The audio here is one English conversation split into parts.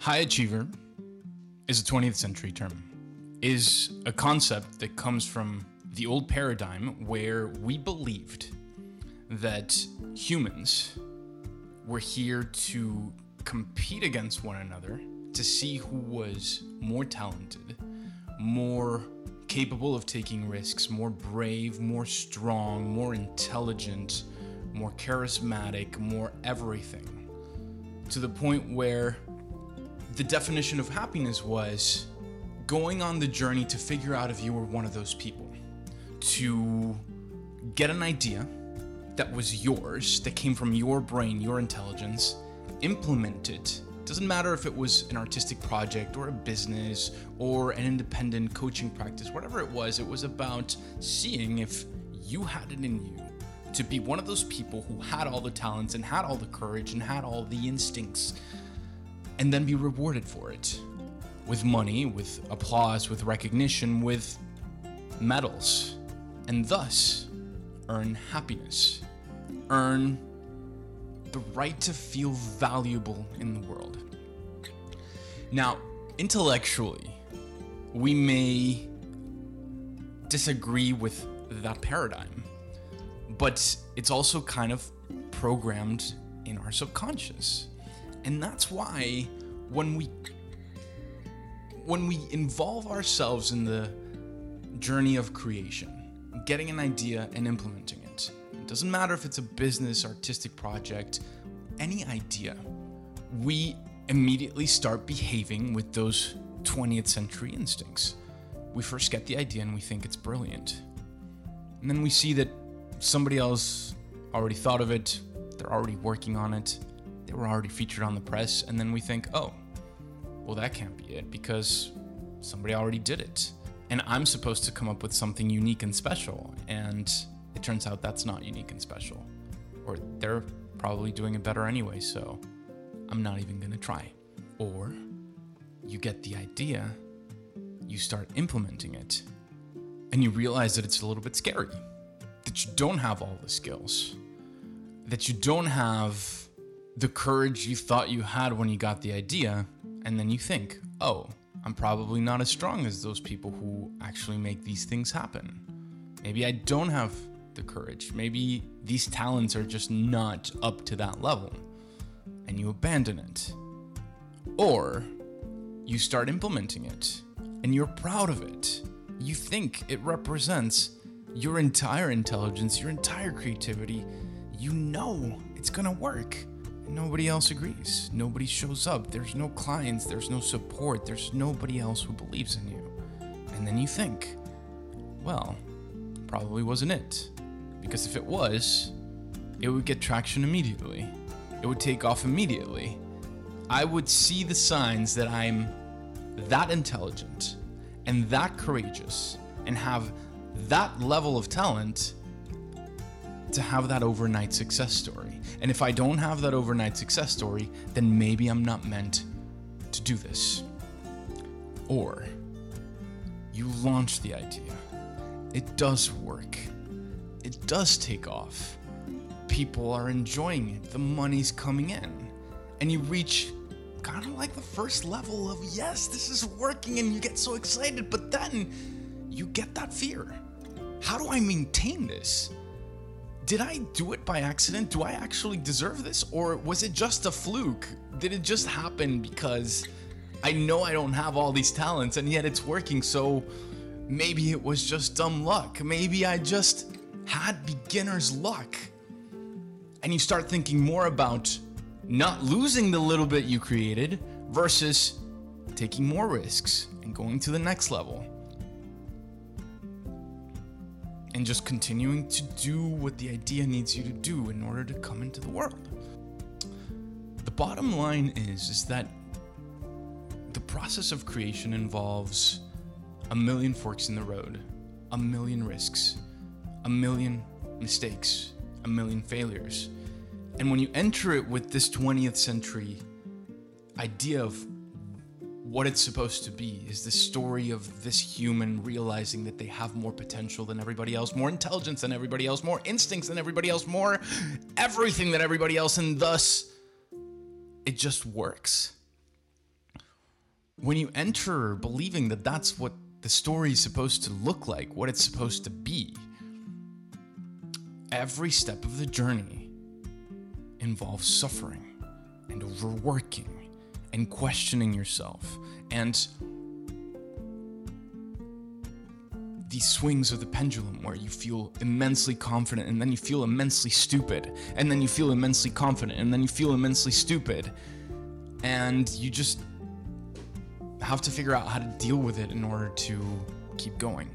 High achiever is a 20th century term, is a concept that comes from the old paradigm where we believed that humans were here to compete against one another to see who was more talented, more capable of taking risks, more brave, more strong, more intelligent, more charismatic, more everything. To the point where the definition of happiness was going on the journey to figure out if you were one of those people, to get an idea that was yours, that came from your brain, your intelligence, implement it. Doesn't matter if it was an artistic project or a business or an independent coaching practice, whatever it was, it was about seeing if you had it in you to be one of those people who had all the talents and had all the courage and had all the instincts and then be rewarded for it with money, with applause, with recognition, with medals, and thus earn happiness, earn the right to feel valuable in the world. Now, intellectually, we may disagree with that paradigm, but it's also kind of programmed in our subconscious. And that's why when we when we involve ourselves in the journey of creation, getting an idea and implementing it. It doesn't matter if it's a business, artistic project, any idea. We immediately start behaving with those 20th century instincts. We first get the idea and we think it's brilliant. And then we see that somebody else already thought of it, they're already working on it, they were already featured on the press, and then we think, oh, well, that can't be it because somebody already did it. And I'm supposed to come up with something unique and special. And it turns out that's not unique and special. Or they're probably doing it better anyway, so I'm not even gonna try. Or you get the idea, you start implementing it, and you realize that it's a little bit scary. That you don't have all the skills. That you don't have the courage you thought you had when you got the idea and then you think, oh, I'm probably not as strong as those people who actually make these things happen. Maybe I don't have the courage. Maybe these talents are just not up to that level. And you abandon it. Or you start implementing it and you're proud of it. You think it represents your entire intelligence, your entire creativity. You know it's gonna work nobody else agrees. Nobody shows up. There's no clients. There's no support. There's nobody else who believes in you. And then you think, well, probably wasn't it. Because if it was, it would get traction immediately. It would take off immediately. I would see the signs that I'm that intelligent and that courageous and have that level of talent to have that overnight success story. And if I don't have that overnight success story, then maybe I'm not meant to do this. Or you launch the idea, it does work, it does take off, people are enjoying it, the money's coming in, and you reach kind of like the first level of yes, this is working, and you get so excited, but then you get that fear. How do I maintain this? Did I do it by accident? Do I actually deserve this? Or was it just a fluke? Did it just happen because I know I don't have all these talents and yet it's working? So maybe it was just dumb luck. Maybe I just had beginner's luck. And you start thinking more about not losing the little bit you created versus taking more risks and going to the next level. And just continuing to do what the idea needs you to do in order to come into the world. The bottom line is is that the process of creation involves a million forks in the road, a million risks, a million mistakes, a million failures. And when you enter it with this 20th century idea of what it's supposed to be is the story of this human realizing that they have more potential than everybody else, more intelligence than everybody else, more instincts than everybody else, more everything than everybody else, and thus it just works. when you enter believing that that's what the story is supposed to look like, what it's supposed to be, every step of the journey involves suffering and overworking and questioning yourself and these swings of the pendulum where you feel immensely confident and then you feel immensely stupid and then you feel immensely confident and then you feel immensely stupid and you just have to figure out how to deal with it in order to keep going.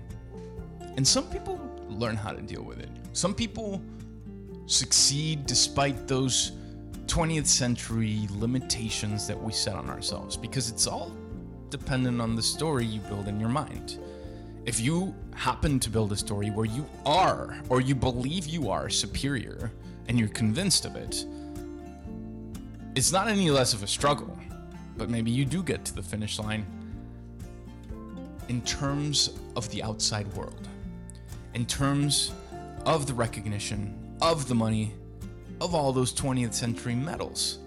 And some people learn how to deal with it. Some people succeed despite those 20th century limitations that we set on ourselves because it's all dependent on the story you build in your mind. If you happen to build a story where you are, or you believe you are, superior, and you're convinced of it, it's not any less of a struggle. But maybe you do get to the finish line in terms of the outside world, in terms of the recognition, of the money, of all those 20th century medals,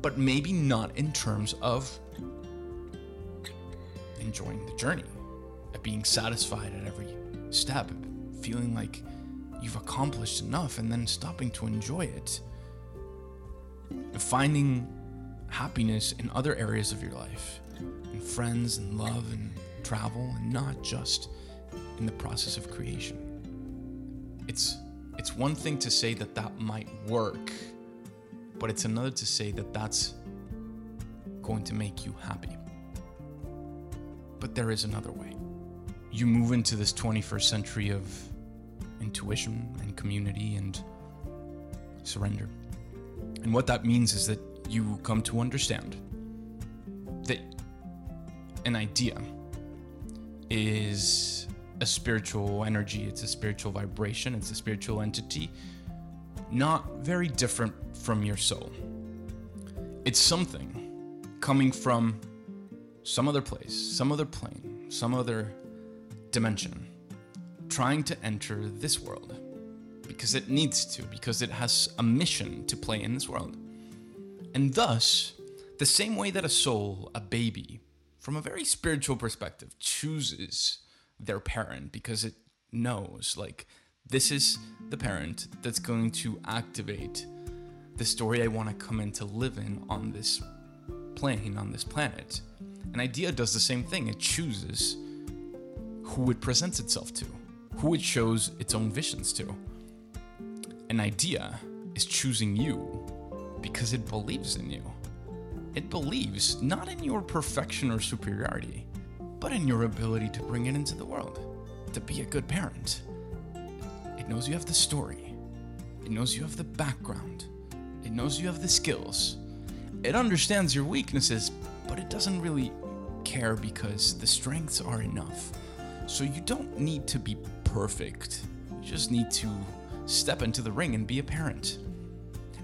but maybe not in terms of enjoying the journey, at being satisfied at every step, feeling like you've accomplished enough and then stopping to enjoy it. Finding happiness in other areas of your life, in friends and love and travel, and not just in the process of creation. It's it's one thing to say that that might work, but it's another to say that that's going to make you happy. But there is another way. You move into this 21st century of intuition and community and surrender. And what that means is that you come to understand that an idea is a spiritual energy, it's a spiritual vibration, it's a spiritual entity, not very different from your soul. It's something coming from some other place, some other plane, some other dimension, trying to enter this world because it needs to, because it has a mission to play in this world. And thus, the same way that a soul, a baby, from a very spiritual perspective, chooses their parent because it knows, like, this is the parent that's going to activate the story I want to come in to live in on this plane, on this planet. An idea does the same thing. It chooses who it presents itself to, who it shows its own visions to. An idea is choosing you because it believes in you. It believes not in your perfection or superiority, but in your ability to bring it into the world, to be a good parent. It knows you have the story, it knows you have the background, it knows you have the skills. It understands your weaknesses, but it doesn't really care because the strengths are enough. So you don't need to be perfect. You just need to step into the ring and be a parent.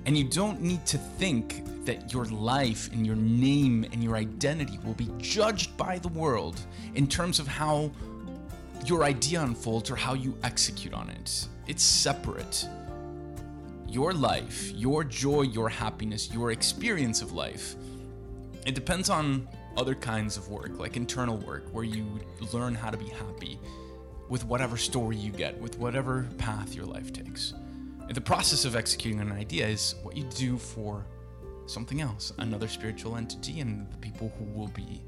And you don't need to think that your life and your name and your identity will be judged by the world in terms of how your idea unfolds or how you execute on it. It's separate. Your life, your joy, your happiness, your experience of life, it depends on other kinds of work, like internal work, where you learn how to be happy with whatever story you get, with whatever path your life takes the process of executing an idea is what you do for something else, another spiritual entity, and the people who will be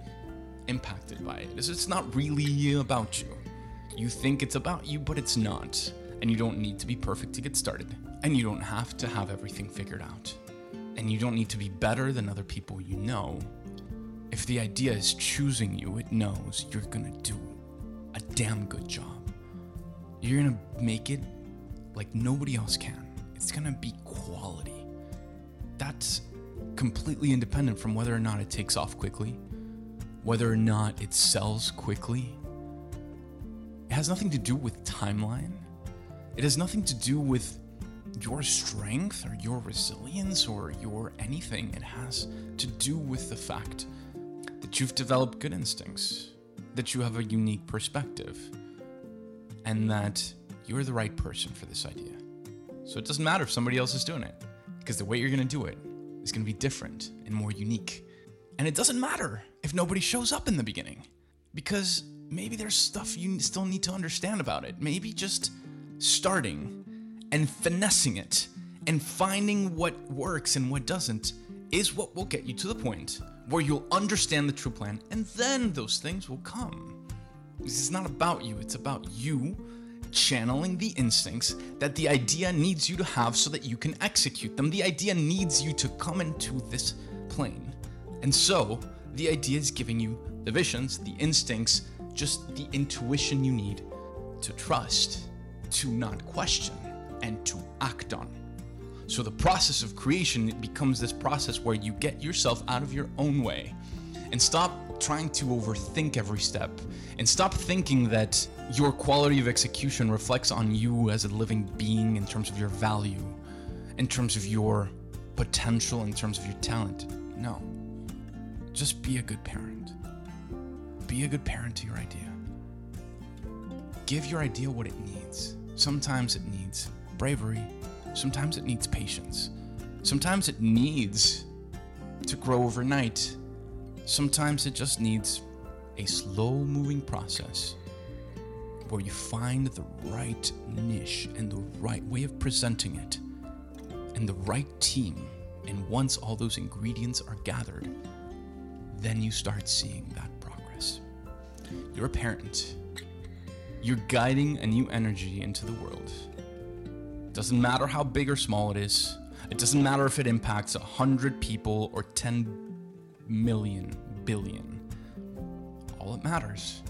impacted by it. It's not really about you. You think it's about you, but it's not. And you don't need to be perfect to get started. And you don't have to have everything figured out. And you don't need to be better than other people you know. If the idea is choosing you, it knows you're gonna do a damn good job. You're gonna make it like nobody else can. It's gonna be quality. That's completely independent from whether or not it takes off quickly, whether or not it sells quickly. It has nothing to do with timeline. It has nothing to do with your strength or your resilience or your anything. It has to do with the fact that you've developed good instincts, that you have a unique perspective, and that you're the right person for this idea. So it doesn't matter if somebody else is doing it, because the way you're to do it is to be different and more unique. And it doesn't matter if nobody shows up in the beginning? Because maybe there's stuff you still need to understand about it. Maybe just starting and finessing it and finding what works and what doesn't is what will get you to the point where you'll understand the true plan and then those things will come. This is not about you, it's about you channeling the instincts that the idea needs you to have so that you can execute them. The idea needs you to come into this plane. And so, the idea is giving you the visions, the instincts, just the intuition you need to trust, to not question, and to act on. So the process of creation becomes this process where you get yourself out of your own way and stop trying to overthink every step and stop thinking that your quality of execution reflects on you as a living being in terms of your value, in terms of your potential, in terms of your talent. No. Just be a good parent. Be a good parent to your idea. Give your idea what it needs. Sometimes it needs bravery, sometimes it needs patience, sometimes it needs to grow overnight, sometimes it just needs a slow moving process where you find the right niche and the right way of presenting it and the right team. And once all those ingredients are gathered, then you start seeing that progress. You're a parent. You're guiding a new energy into the world. Doesn't matter how big or small it is. It doesn't matter if it impacts 100 people or 10 million, billion. All that matters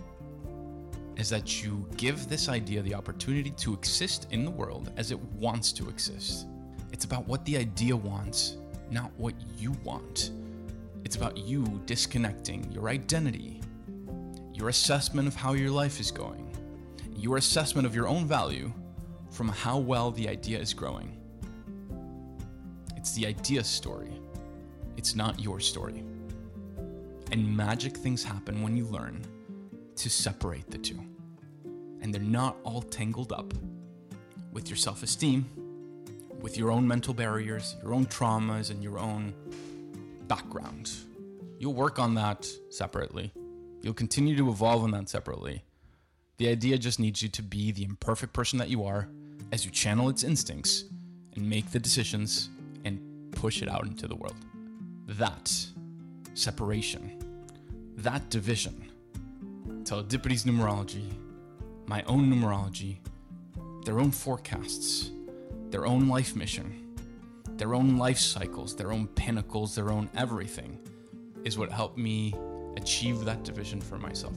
is that you give this idea the opportunity to exist in the world as it wants to exist. It's about what the idea wants, not what you want. It's about you disconnecting your identity, your assessment of how your life is going, your assessment of your own value from how well the idea is growing. It's the idea's story, it's not your story. And magic things happen when you learn to separate the two. And they're not all tangled up with your self esteem, with your own mental barriers, your own traumas, and your own background. You'll work on that separately. You'll continue to evolve on that separately. The idea just needs you to be the imperfect person that you are as you channel its instincts and make the decisions and push it out into the world. That separation, that division, Teledippity's numerology, my own numerology, their own forecasts, their own life mission, their own life cycles, their own pinnacles, their own everything is what helped me achieve that division for myself.